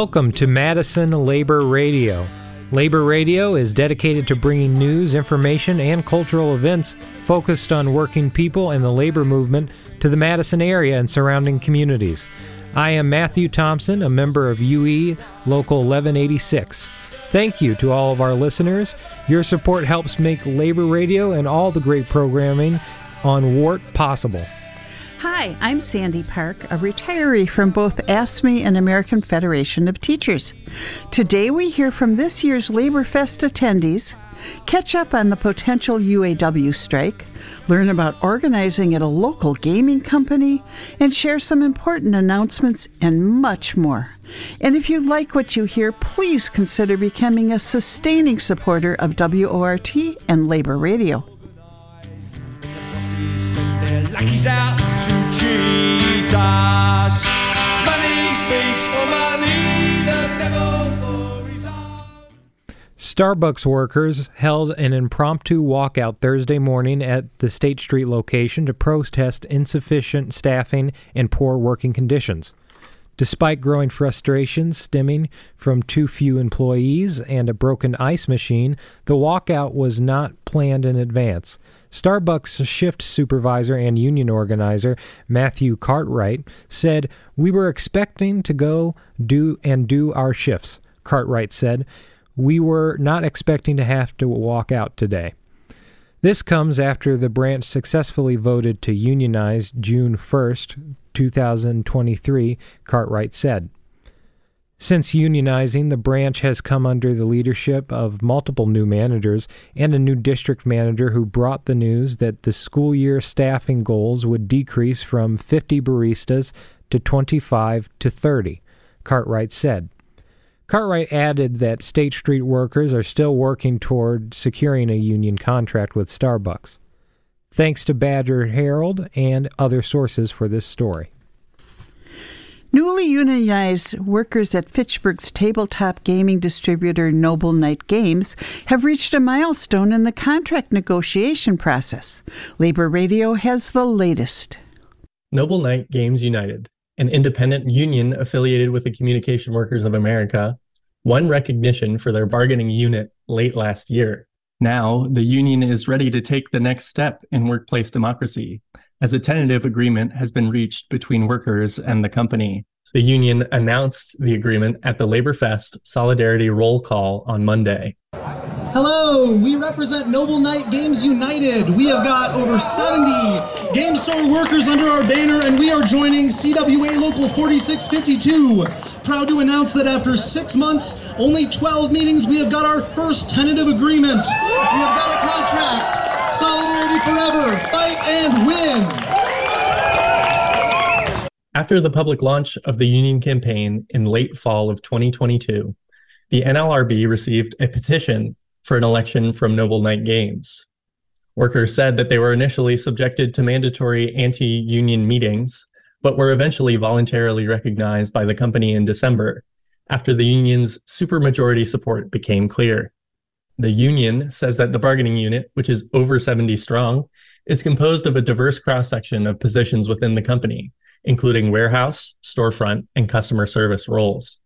Welcome to Madison Labor Radio. Labor Radio is dedicated to bringing news, information, and cultural events focused on working people and the labor movement to the Madison area and surrounding communities. I am Matthew Thompson, a member of UE Local 1186. Thank you to all of our listeners. Your support helps make Labor Radio and all the great programming on WORT possible. Hi, I'm Sandy Park, a retiree from both AFSCME and American Federation of Teachers. Today we hear from this year's Labor Fest attendees, catch up on the potential UAW strike, learn about organizing at a local gaming company, and share some important announcements and much more. And if you like what you hear, please consider becoming a sustaining supporter of WORT and Labor Radio lackeys out to cheat us. Money speaks for money, the devil Starbucks workers held an impromptu walkout Thursday morning at the State Street location to protest insufficient staffing and poor working conditions. Despite growing frustration stemming from too few employees and a broken ice machine, the walkout was not planned in advance. Starbucks shift supervisor and union organizer Matthew Cartwright said, We were expecting to go do and do our shifts. Cartwright said, We were not expecting to have to walk out today. This comes after the branch successfully voted to unionize June 1st, 2023, Cartwright said. Since unionizing, the branch has come under the leadership of multiple new managers and a new district manager who brought the news that the school year staffing goals would decrease from 50 baristas to 25 to 30, Cartwright said. Cartwright added that State Street workers are still working toward securing a union contract with Starbucks. Thanks to Badger Herald and other sources for this story. Newly unionized workers at Fitchburg's tabletop gaming distributor Noble Knight Games have reached a milestone in the contract negotiation process. Labor Radio has the latest. Noble Knight Games United, an independent union affiliated with the Communication Workers of America, won recognition for their bargaining unit late last year. Now, the union is ready to take the next step in workplace democracy as a tentative agreement has been reached between workers and the company. The union announced the agreement at the Labor Fest Solidarity Roll Call on Monday. Hello, we represent Noble Knight Games United. We have got over 70 game store workers under our banner, and we are joining CWA Local 4652. Proud to announce that after six months, only 12 meetings, we have got our first tentative agreement. We have got a contract. Solidarity forever. Fight and win. After the public launch of the union campaign in late fall of 2022, the NLRB received a petition for an election from Noble Knight Games. Workers said that they were initially subjected to mandatory anti union meetings, but were eventually voluntarily recognized by the company in December after the union's supermajority support became clear. The union says that the bargaining unit, which is over 70 strong, is composed of a diverse cross section of positions within the company, including warehouse, storefront, and customer service roles.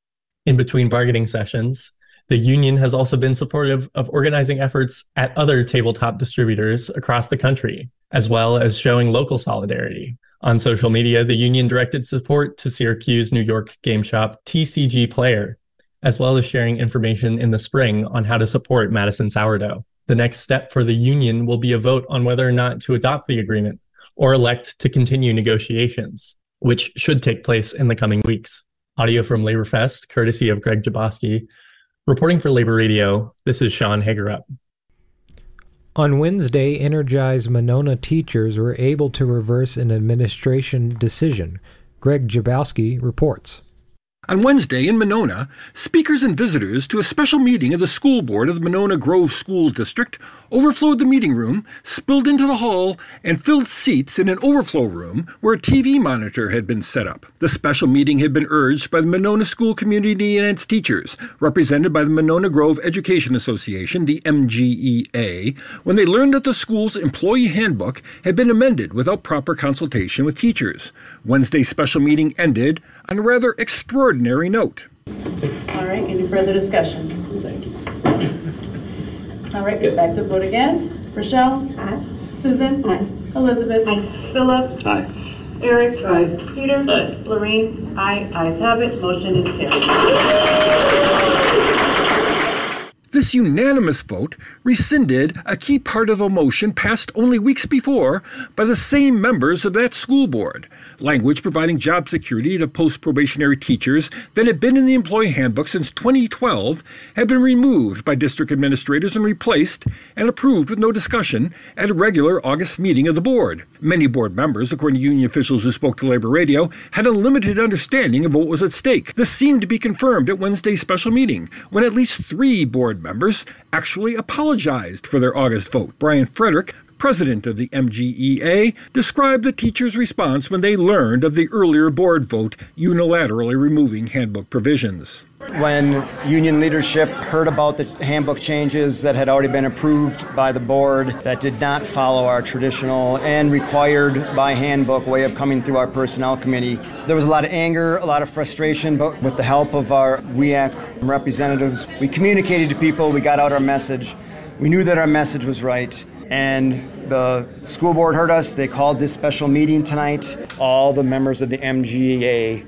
In between bargaining sessions, the union has also been supportive of organizing efforts at other tabletop distributors across the country, as well as showing local solidarity. On social media, the union directed support to Syracuse, New York game shop TCG Player, as well as sharing information in the spring on how to support Madison Sourdough. The next step for the union will be a vote on whether or not to adopt the agreement or elect to continue negotiations, which should take place in the coming weeks. Audio from LaborFest, courtesy of Greg Jaboski. Reporting for Labor Radio, this is Sean Hagerup. On Wednesday, energized Monona teachers were able to reverse an administration decision. Greg Jaboski reports. On Wednesday in Monona, speakers and visitors to a special meeting of the school board of the Monona Grove School District overflowed the meeting room, spilled into the hall, and filled seats in an overflow room where a TV monitor had been set up. The special meeting had been urged by the Monona School Community and its teachers, represented by the Monona Grove Education Association, the MGEA, when they learned that the school's employee handbook had been amended without proper consultation with teachers. Wednesday's special meeting ended on a rather extraordinary note. All right, any further discussion? Thank you. All right, get back to vote again. Rochelle? Aye. Susan? Aye. Elizabeth? Aye. Philip? Aye. Eric? Aye. Peter? Aye. Lorraine? Aye. Ayes have it, motion is carried. This unanimous vote rescinded a key part of a motion passed only weeks before by the same members of that school board. Language providing job security to post probationary teachers that had been in the employee handbook since 2012 had been removed by district administrators and replaced and approved with no discussion at a regular August meeting of the board. Many board members, according to union officials who spoke to Labor Radio, had a limited understanding of what was at stake. This seemed to be confirmed at Wednesday's special meeting when at least three board members actually apologized for their August vote. Brian Frederick, president of the MGEA, described the teachers' response when they learned of the earlier board vote unilaterally removing handbook provisions. When union leadership heard about the handbook changes that had already been approved by the board that did not follow our traditional and required by handbook way of coming through our personnel committee, there was a lot of anger, a lot of frustration, but with the help of our WEAC representatives, we communicated to people, we got out our message. We knew that our message was right. And the school board heard us. They called this special meeting tonight. All the members of the MGA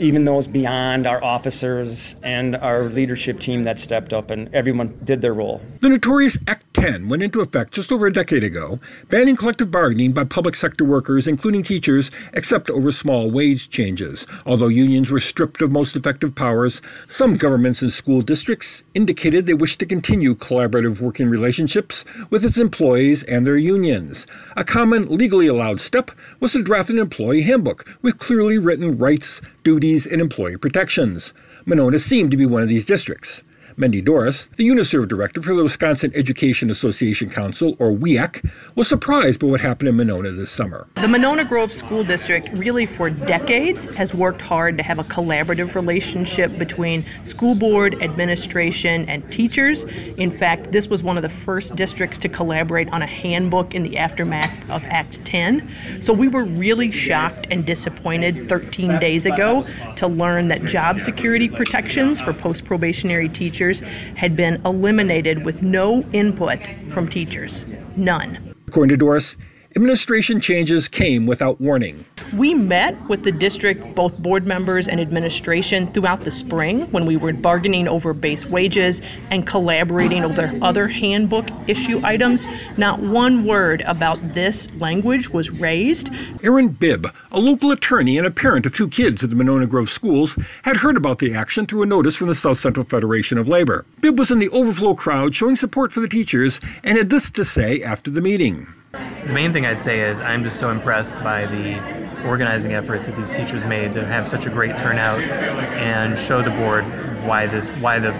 even those beyond our officers and our leadership team that stepped up and everyone did their role. The notorious Act 10 went into effect just over a decade ago, banning collective bargaining by public sector workers, including teachers, except over small wage changes. Although unions were stripped of most effective powers, some governments and school districts indicated they wished to continue collaborative working relationships with its employees and their unions. A common legally allowed step was to draft an employee handbook with clearly written rights, duties, and employee protections. Monona seemed to be one of these districts. Mendy Doris, the UNISERV director for the Wisconsin Education Association Council, or WEAC, was surprised by what happened in Monona this summer. The Monona Grove School District really for decades has worked hard to have a collaborative relationship between school board, administration, and teachers. In fact, this was one of the first districts to collaborate on a handbook in the aftermath of Act 10. So we were really shocked and disappointed 13 days ago to learn that job security protections for post probationary teachers had been eliminated with no input from teachers. None. According to Doris, Administration changes came without warning. We met with the district, both board members and administration, throughout the spring when we were bargaining over base wages and collaborating over other handbook issue items. Not one word about this language was raised. Aaron Bibb, a local attorney and a parent of two kids at the Monona Grove schools, had heard about the action through a notice from the South Central Federation of Labor. Bibb was in the overflow crowd showing support for the teachers and had this to say after the meeting. The main thing I'd say is I'm just so impressed by the organizing efforts that these teachers made to have such a great turnout and show the board why this why the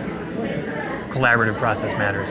collaborative process matters.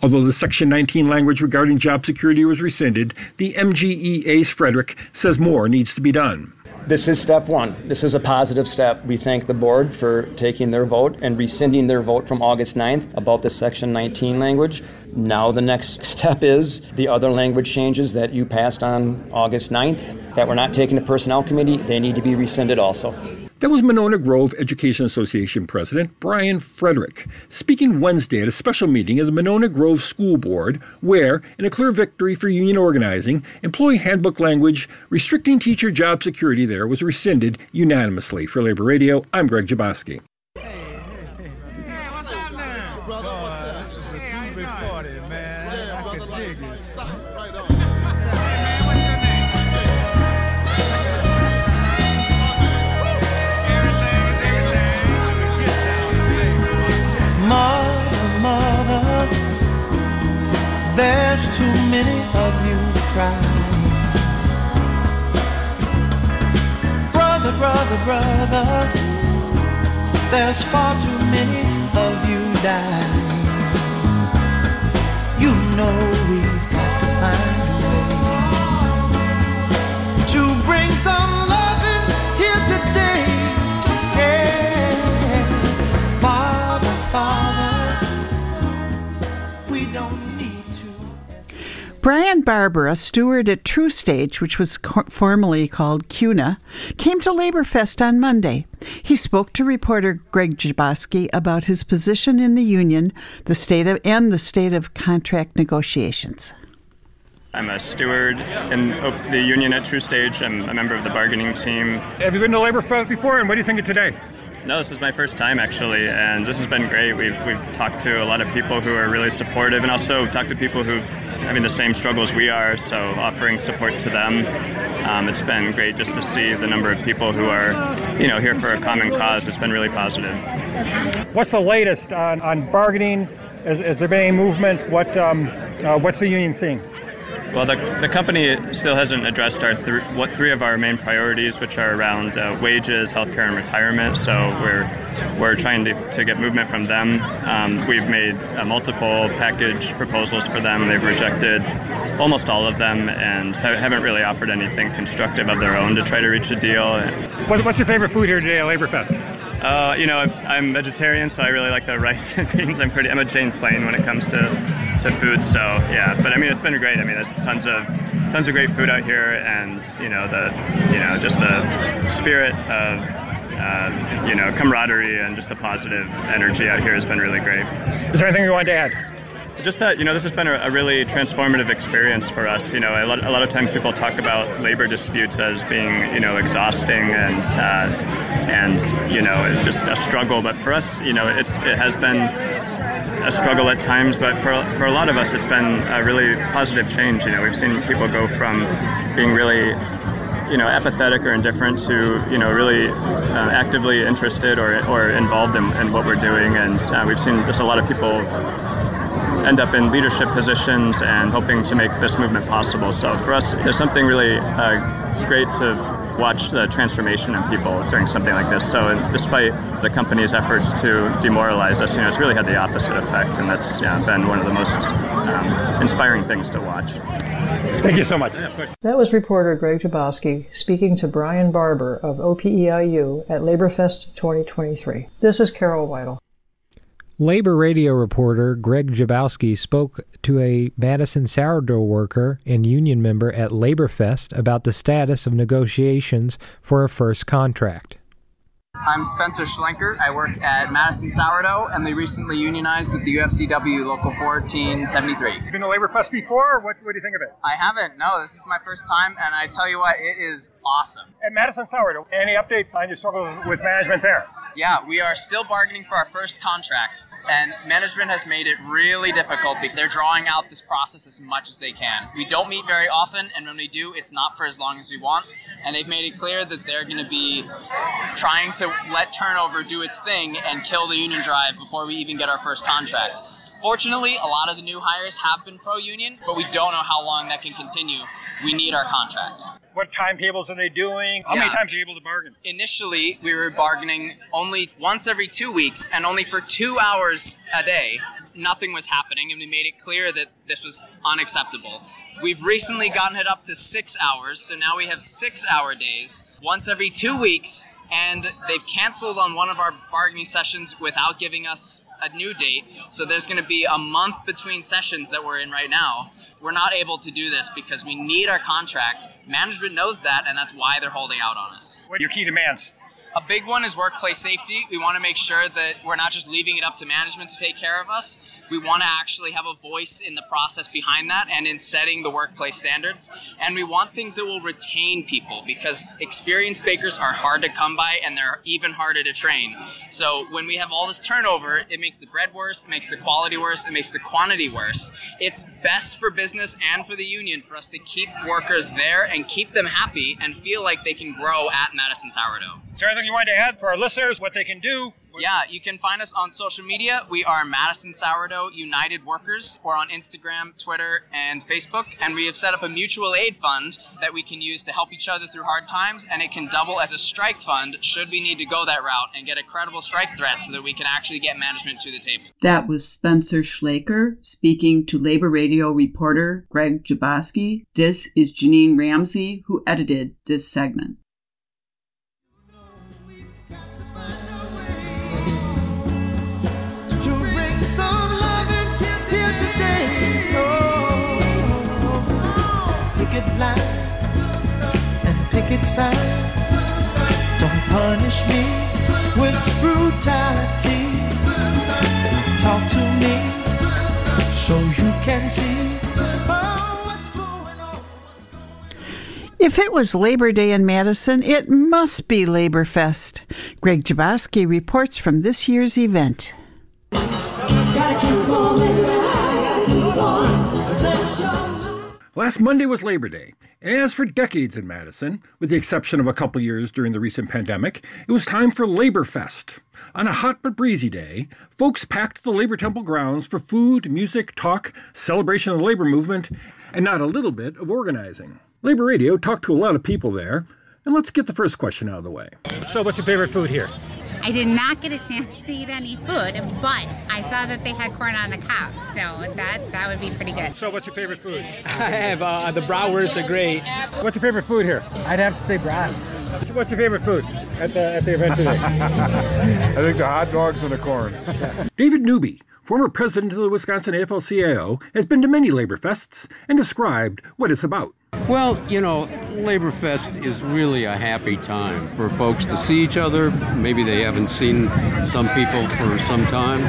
Although the Section 19 language regarding job security was rescinded, the MGEA's Frederick says more needs to be done. This is step one. This is a positive step. We thank the board for taking their vote and rescinding their vote from August 9th about the Section 19 language. Now, the next step is the other language changes that you passed on August 9th that were not taken to Personnel Committee. They need to be rescinded also. That was Monona Grove Education Association President Brian Frederick speaking Wednesday at a special meeting of the Monona Grove School Board, where, in a clear victory for union organizing, employee handbook language restricting teacher job security there was rescinded unanimously. For Labor Radio, I'm Greg Jaboski. You. Brother, brother, brother, there's far too many of you dying. You know Brian Barber, a steward at TruStage, which was co- formerly called CUNA, came to LaborFest on Monday. He spoke to reporter Greg Jaboski about his position in the union, the state of, and the state of contract negotiations. I'm a steward in the union at TruStage. I'm a member of the bargaining team. Have you been to LaborFest before, and what do you think of today? No, this is my first time actually, and this has been great. We've we've talked to a lot of people who are really supportive, and also talked to people who having the same struggles we are. So offering support to them. Um, it's been great just to see the number of people who are, you know, here for a common cause. It's been really positive. What's the latest on, on bargaining? Has, has there been any movement? What um, uh, what's the union seeing? Well, the, the company still hasn't addressed our th- what three of our main priorities, which are around uh, wages, healthcare, and retirement. So we're we're trying to, to get movement from them. Um, we've made uh, multiple package proposals for them. They've rejected almost all of them and ha- haven't really offered anything constructive of their own to try to reach a deal. What's your favorite food here today at LaborFest? Uh, you know, I'm vegetarian, so I really like the rice and beans. I'm pretty, I'm a Jane Plain when it comes to to food. So yeah, but I mean, it's been great. I mean, there's tons of tons of great food out here, and you know the you know just the spirit of uh, you know camaraderie and just the positive energy out here has been really great. Is there anything you wanted to add? Just that you know this has been a, a, really transformative experience for us. You know a lot, a lot, of times people talk about labor disputes as being you know exhausting and uh, and you know just a struggle. But for us you know it's it has been a struggle at times, but for, for a lot of us, it's been a really positive change. You know, we've seen people go from being really you know apathetic or indifferent to you know really uh, actively interested or, or involved in, in what we're doing. And uh, we've seen just a lot of people end up in leadership positions and hoping to make this movement possible so for us there's something really uh, great to watch the transformation in people during something like this. So, despite the company's efforts to demoralize us, you know, it's really had the opposite effect, and that's yeah, been one of the most um, inspiring things to watch. Thank you so much. that was reporter Greg Jaboski speaking to Brian Barber of OPEIU at LaborFest 2023. This is Carol Weidel. Labor radio reporter Greg Jaboski spoke to a Madison sourdough worker and union member at LaborFest about the status of negotiations for a first contract. I'm Spencer Schlenker. I work at Madison Sourdough, and they recently unionized with the UFCW Local 1473. You been to LaborFest before? What, what do you think of it? I haven't. No, this is my first time, and I tell you what, it is awesome. At Madison Sourdough, any updates on your struggle with management there? Yeah, we are still bargaining for our first contract and management has made it really difficult. They're drawing out this process as much as they can. We don't meet very often, and when we do, it's not for as long as we want. And they've made it clear that they're going to be trying to let turnover do its thing and kill the union drive before we even get our first contract. Fortunately, a lot of the new hires have been pro union, but we don't know how long that can continue. We need our contract. What timetables are they doing? How yeah. many times are you able to bargain? Initially, we were bargaining only once every two weeks and only for two hours a day. Nothing was happening, and we made it clear that this was unacceptable. We've recently gotten it up to six hours, so now we have six hour days once every two weeks, and they've canceled on one of our bargaining sessions without giving us a new date. So there's going to be a month between sessions that we're in right now. We're not able to do this because we need our contract. Management knows that, and that's why they're holding out on us. What are your key demands? A big one is workplace safety. We want to make sure that we're not just leaving it up to management to take care of us. We want to actually have a voice in the process behind that and in setting the workplace standards. And we want things that will retain people because experienced bakers are hard to come by and they're even harder to train. So when we have all this turnover, it makes the bread worse, it makes the quality worse, it makes the quantity worse. It's best for business and for the union for us to keep workers there and keep them happy and feel like they can grow at Madison Sourdough. Anything you want to add for our listeners, what they can do? Yeah, you can find us on social media. We are Madison Sourdough United Workers. We're on Instagram, Twitter, and Facebook. And we have set up a mutual aid fund that we can use to help each other through hard times. And it can double as a strike fund should we need to go that route and get a credible strike threat so that we can actually get management to the table. That was Spencer Schlaker speaking to Labor Radio reporter Greg Jaboski. This is Janine Ramsey, who edited this segment. Picket lines and picket signs. Don't punish me with brutality. Talk to me so you can see. If it was Labor Day in Madison, it must be Labor Fest. Greg Jaboski reports from this year's event. Last Monday was Labor Day, and as for decades in Madison, with the exception of a couple years during the recent pandemic, it was time for Labor Fest. On a hot but breezy day, folks packed the Labor Temple grounds for food, music, talk, celebration of the labor movement, and not a little bit of organizing. Labor Radio talked to a lot of people there, and let's get the first question out of the way. So, what's your favorite food here? I did not get a chance to eat any food, but I saw that they had corn on the cob, so that that would be pretty good. So, what's your favorite food? I have uh, the bratwursts are great. What's your favorite food here? I'd have to say brats. What's your favorite food at the at the event today? I think the hot dogs and the corn. David Newby, former president of the Wisconsin AFL-CIO, has been to many labor fests and described what it's about. Well, you know, Labor Fest is really a happy time for folks to see each other. Maybe they haven't seen some people for some time.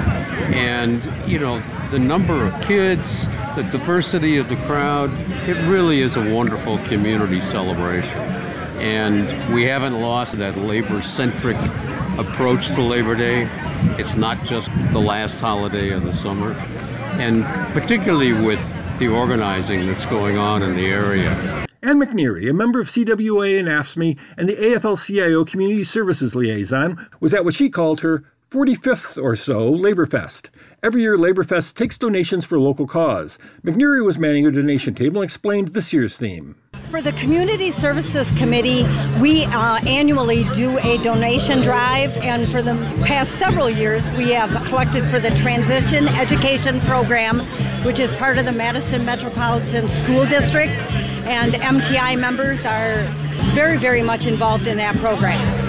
And, you know, the number of kids, the diversity of the crowd, it really is a wonderful community celebration. And we haven't lost that labor centric approach to Labor Day. It's not just the last holiday of the summer. And particularly with the organizing that's going on in the area. Ann McNeary, a member of CWA and AFSCME and the AFL CIO Community Services Liaison, was at what she called her 45th or so Labor Fest. Every year, Labor Fest takes donations for local cause. McNeary was manning a donation table and explained this year's theme. For the Community Services Committee, we uh, annually do a donation drive, and for the past several years, we have collected for the Transition Education Program, which is part of the Madison Metropolitan School District, and MTI members are very, very much involved in that program.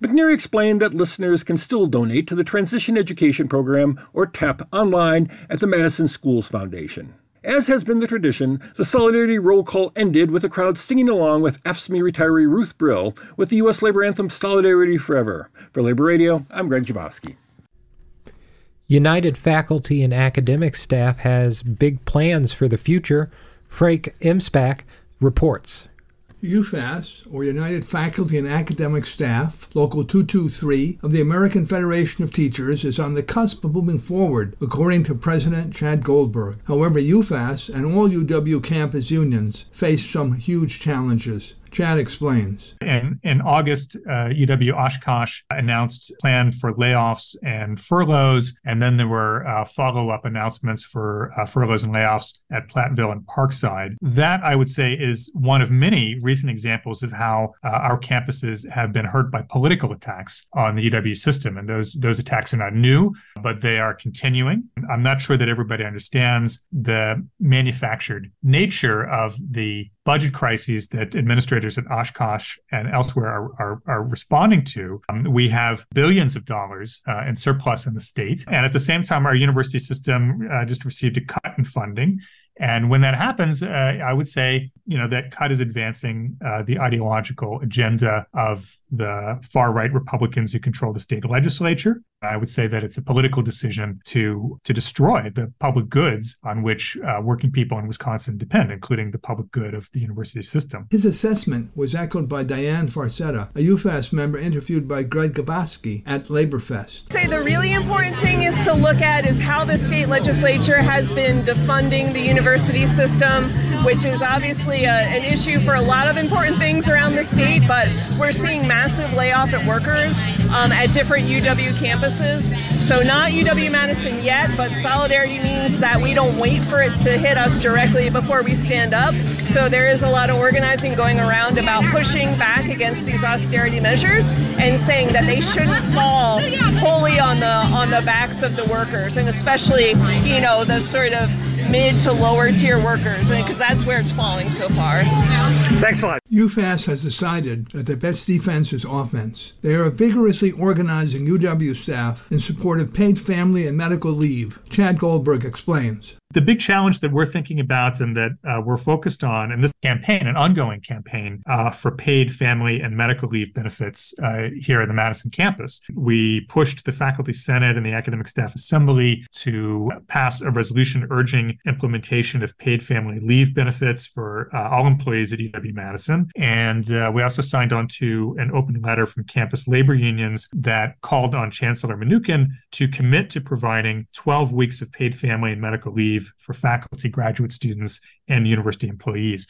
McNeary explained that listeners can still donate to the Transition Education Program, or TEP, online at the Madison Schools Foundation. As has been the tradition, the Solidarity Roll Call ended with the crowd singing along with AFSCME retiree Ruth Brill with the U.S. labor anthem Solidarity Forever. For Labor Radio, I'm Greg Jaboski. United faculty and academic staff has big plans for the future. Frank Emspak reports. UFAS, or United Faculty and Academic Staff, Local 223 of the American Federation of Teachers, is on the cusp of moving forward, according to President Chad Goldberg. However, UFAS and all UW campus unions face some huge challenges. Chad explains. In, in August, uh, UW Oshkosh announced plan for layoffs and furloughs, and then there were uh, follow-up announcements for uh, furloughs and layoffs at Platteville and Parkside. That, I would say, is one of many recent examples of how uh, our campuses have been hurt by political attacks on the UW system, and those those attacks are not new, but they are continuing. I'm not sure that everybody understands the manufactured nature of the budget crises that administrators at Oshkosh and elsewhere are, are, are responding to. Um, we have billions of dollars uh, in surplus in the state. And at the same time, our university system uh, just received a cut in funding. And when that happens, uh, I would say, you know, that cut is advancing uh, the ideological agenda of the far right Republicans who control the state legislature. I would say that it's a political decision to to destroy the public goods on which uh, working people in Wisconsin depend, including the public good of the university system. His assessment was echoed by Diane Farcetta, a UFAS member interviewed by Greg Jaboski at LaborFest. Say the really important thing is to look at is how the state legislature has been defunding the university system, which is obviously a, an issue for a lot of important things around the state. But we're seeing massive layoff at workers um, at different UW campuses. So, not UW Madison yet, but solidarity means that we don't wait for it to hit us directly before we stand up. So, there is a lot of organizing going around about pushing back against these austerity measures and saying that they shouldn't fall wholly on the on the backs of the workers, and especially, you know, the sort of mid to lower tier workers, because that's where it's falling so far. Thanks a lot. UFAS has decided that the best defense is offense. They are vigorously organizing UW staff in support of paid family and medical leave. Chad Goldberg explains. The big challenge that we're thinking about and that uh, we're focused on in this campaign, an ongoing campaign uh, for paid family and medical leave benefits uh, here at the Madison campus, we pushed the Faculty Senate and the Academic Staff Assembly to pass a resolution urging implementation of paid family leave benefits for uh, all employees at UW Madison. And uh, we also signed on to an open letter from campus labor unions that called on Chancellor Mnookin to commit to providing 12 weeks of paid family and medical leave for faculty, graduate students, and university employees.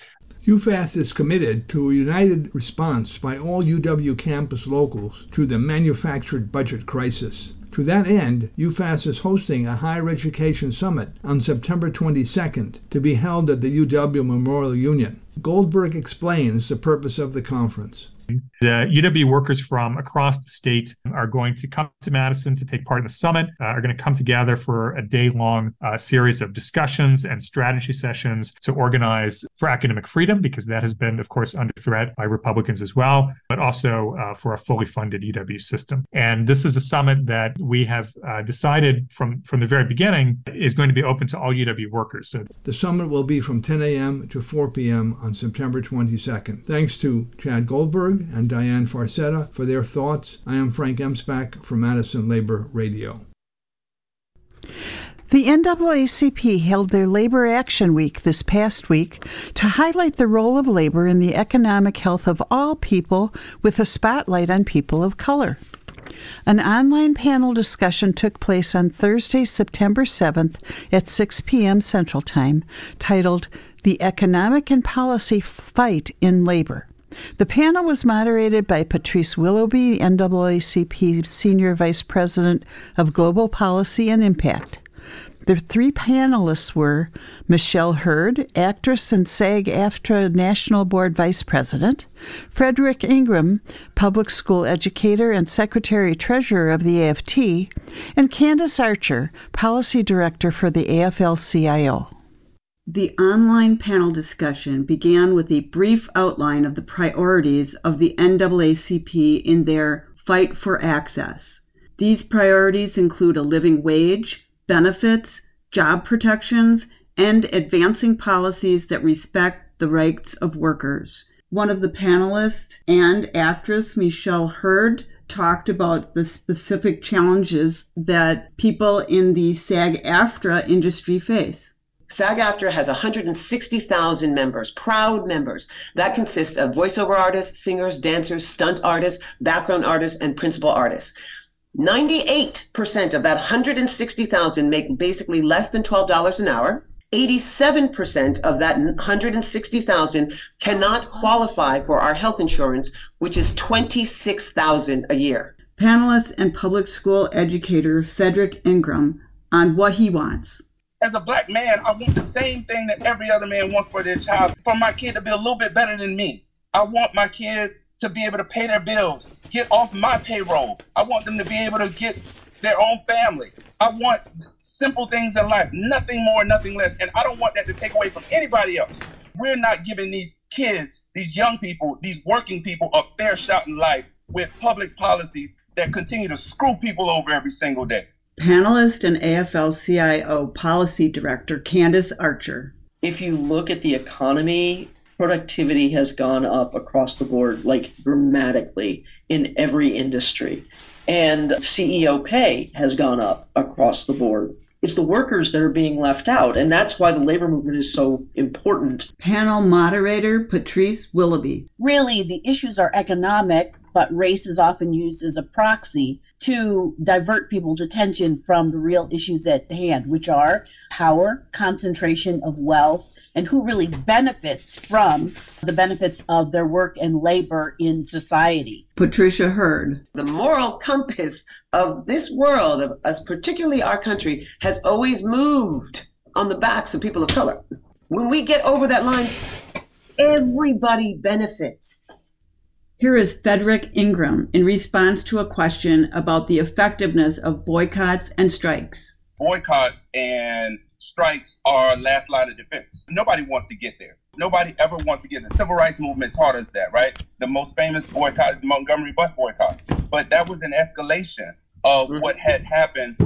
UFAS is committed to a united response by all UW campus locals to the manufactured budget crisis. To that end, UFAS is hosting a higher education summit on September 22nd to be held at the UW Memorial Union. Goldberg explains the purpose of the conference. The UW workers from across the state are going to come to Madison to take part in the summit, uh, are going to come together for a day long uh, series of discussions and strategy sessions to organize for academic freedom, because that has been, of course, under threat by Republicans as well, but also uh, for a fully funded UW system. And this is a summit that we have uh, decided from, from the very beginning is going to be open to all UW workers. So the summit will be from 10 a.m. to 4 p.m. on September 22nd. Thanks to Chad Goldberg and Diane Farcetta for their thoughts. I am Frank Emspak for Madison Labor Radio. The NAACP held their Labor Action Week this past week to highlight the role of labor in the economic health of all people with a spotlight on people of color. An online panel discussion took place on Thursday, September 7th at 6 p.m. Central Time, titled The Economic and Policy Fight in Labor. The panel was moderated by Patrice Willoughby, NAACP Senior Vice President of Global Policy and Impact. The three panelists were Michelle Hurd, actress and SAG AFTRA National Board Vice President, Frederick Ingram, public school educator and Secretary Treasurer of the AFT, and Candace Archer, Policy Director for the AFL CIO. The online panel discussion began with a brief outline of the priorities of the NAACP in their fight for access. These priorities include a living wage, benefits, job protections, and advancing policies that respect the rights of workers. One of the panelists and actress Michelle Hurd talked about the specific challenges that people in the SAG AFTRA industry face. SAG-AFTRA has 160,000 members, proud members. That consists of voiceover artists, singers, dancers, stunt artists, background artists, and principal artists. 98% of that 160,000 make basically less than $12 an hour. 87% of that 160,000 cannot qualify for our health insurance, which is 26,000 a year. Panelist and public school educator Frederick Ingram on what he wants as a black man, I want the same thing that every other man wants for their child, for my kid to be a little bit better than me. I want my kid to be able to pay their bills, get off my payroll. I want them to be able to get their own family. I want simple things in life, nothing more, nothing less. And I don't want that to take away from anybody else. We're not giving these kids, these young people, these working people a fair shot in life with public policies that continue to screw people over every single day panelist and AFL CIO Policy Director Candace Archer. If you look at the economy, productivity has gone up across the board, like dramatically in every industry. And CEO pay has gone up across the board. It's the workers that are being left out, and that's why the labor movement is so important. Panel moderator Patrice Willoughby. Really, the issues are economic, but race is often used as a proxy to divert people's attention from the real issues at hand, which are power, concentration of wealth, and who really benefits from the benefits of their work and labor in society. Patricia Heard. The moral compass of this world, of us, particularly our country, has always moved on the backs of people of color. When we get over that line, everybody benefits. Here is Frederick Ingram in response to a question about the effectiveness of boycotts and strikes. Boycotts and strikes are last line of defense. Nobody wants to get there. Nobody ever wants to get the civil rights movement taught us that, right? The most famous boycott is the Montgomery bus boycott. But that was an escalation of mm-hmm. what had happened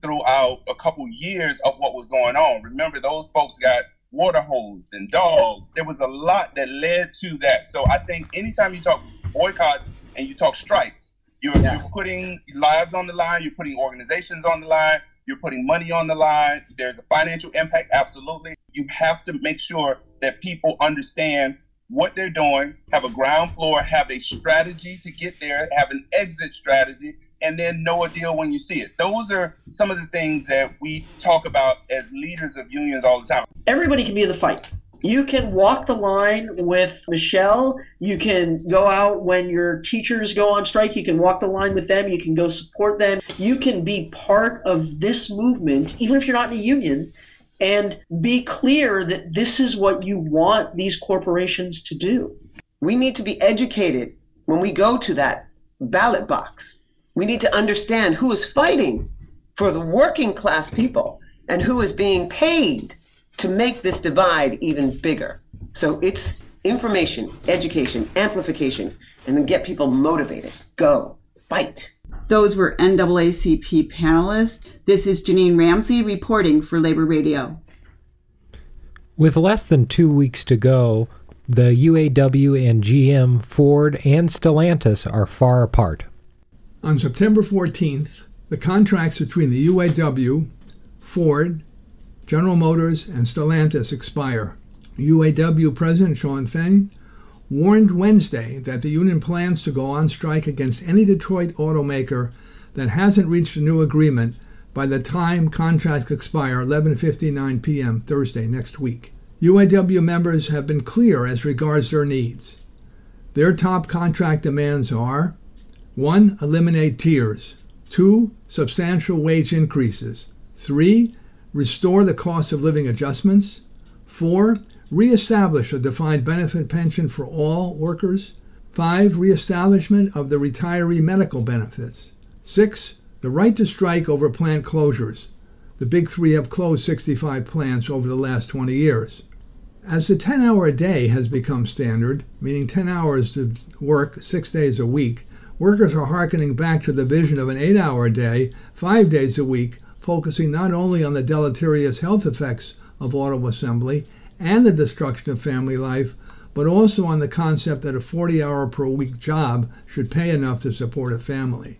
throughout a couple years of what was going on. Remember, those folks got water hosed and dogs. There was a lot that led to that. So I think anytime you talk boycotts and you talk strikes, you're, yeah. you're putting lives on the line, you're putting organizations on the line, you're putting money on the line. There's a financial impact, absolutely. You have to make sure that people understand what they're doing, have a ground floor, have a strategy to get there, have an exit strategy, and then know a deal when you see it. Those are some of the things that we talk about as leaders of unions all the time. Everybody can be in the fight. You can walk the line with Michelle. You can go out when your teachers go on strike. You can walk the line with them. You can go support them. You can be part of this movement, even if you're not in a union, and be clear that this is what you want these corporations to do. We need to be educated when we go to that ballot box we need to understand who is fighting for the working class people and who is being paid to make this divide even bigger. So it's information, education, amplification, and then get people motivated. Go, fight. Those were NAACP panelists. This is Janine Ramsey reporting for Labor Radio. With less than two weeks to go, the UAW and GM, Ford, and Stellantis are far apart. On September 14th, the contracts between the UAW, Ford, General Motors, and Stellantis expire. UAW President Shawn Fain warned Wednesday that the union plans to go on strike against any Detroit automaker that hasn't reached a new agreement by the time contracts expire 11:59 p.m. Thursday next week. UAW members have been clear as regards their needs. Their top contract demands are 1. Eliminate tiers. 2. Substantial wage increases. 3. Restore the cost of living adjustments. 4. Reestablish a defined benefit pension for all workers. 5. Reestablishment of the retiree medical benefits. 6. The right to strike over plant closures. The big three have closed 65 plants over the last 20 years. As the 10 hour a day has become standard, meaning 10 hours of work six days a week, workers are hearkening back to the vision of an eight hour day, five days a week, focusing not only on the deleterious health effects of auto assembly and the destruction of family life, but also on the concept that a 40 hour per week job should pay enough to support a family.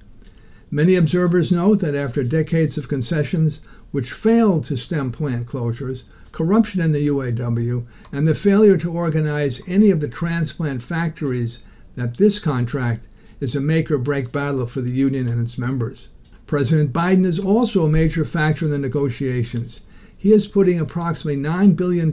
Many observers note that after decades of concessions which failed to stem plant closures, corruption in the UAW, and the failure to organize any of the transplant factories, that this contract is a make or break battle for the union and its members. President Biden is also a major factor in the negotiations. He is putting approximately $9 billion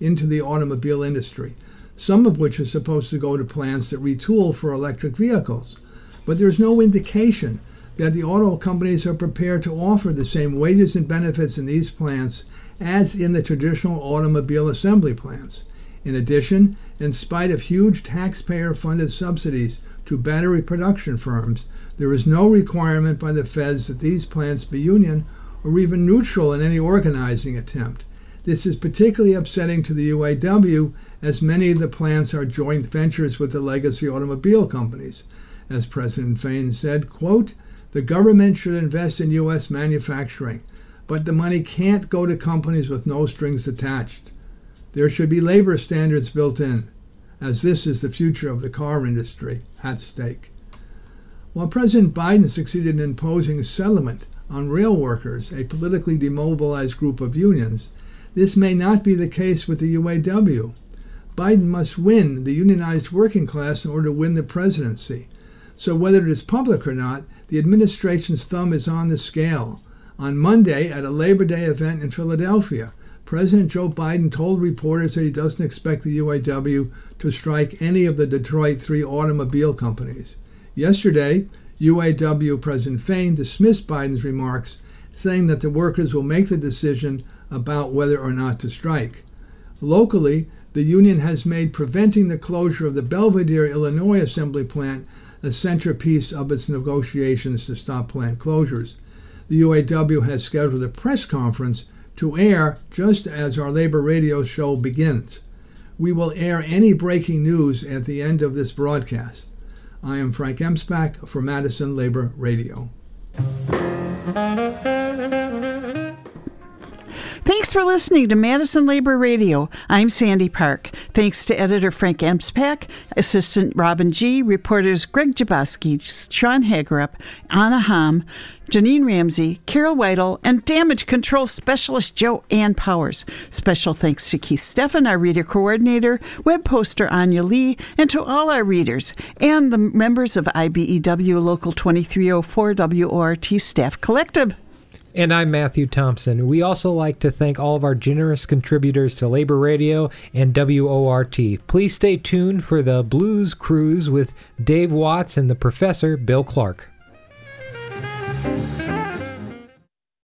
into the automobile industry, some of which is supposed to go to plants that retool for electric vehicles. But there's no indication that the auto companies are prepared to offer the same wages and benefits in these plants as in the traditional automobile assembly plants. In addition, in spite of huge taxpayer funded subsidies to battery production firms, there is no requirement by the feds that these plants be union or even neutral in any organizing attempt. This is particularly upsetting to the UAW as many of the plants are joint ventures with the legacy automobile companies. As President Fain said, quote, the government should invest in U.S. manufacturing, but the money can't go to companies with no strings attached. There should be labor standards built in as this is the future of the car industry at stake. While President Biden succeeded in imposing settlement on rail workers, a politically demobilized group of unions, this may not be the case with the UAW. Biden must win the unionized working class in order to win the presidency. So, whether it is public or not, the administration's thumb is on the scale. On Monday, at a Labor Day event in Philadelphia, President Joe Biden told reporters that he doesn't expect the UAW to strike any of the Detroit three automobile companies. Yesterday, UAW President Fain dismissed Biden's remarks, saying that the workers will make the decision about whether or not to strike. Locally, the union has made preventing the closure of the Belvidere, Illinois assembly plant a centerpiece of its negotiations to stop plant closures. The UAW has scheduled a press conference to air just as our labor radio show begins. We will air any breaking news at the end of this broadcast. I am Frank Emspak for Madison Labor Radio. Thanks for listening to Madison Labor Radio. I'm Sandy Park. Thanks to editor Frank Emspak, assistant Robin G., reporters Greg Jaboski, Sean Hagerup, Anna Ham, Janine Ramsey, Carol Weidel, and damage control specialist Joe Ann Powers. Special thanks to Keith Steffen, our reader coordinator, web poster Anya Lee, and to all our readers and the members of IBEW Local 2304 WORT Staff Collective. And I'm Matthew Thompson. We also like to thank all of our generous contributors to Labor Radio and WORT. Please stay tuned for the Blues Cruise with Dave Watts and the professor Bill Clark.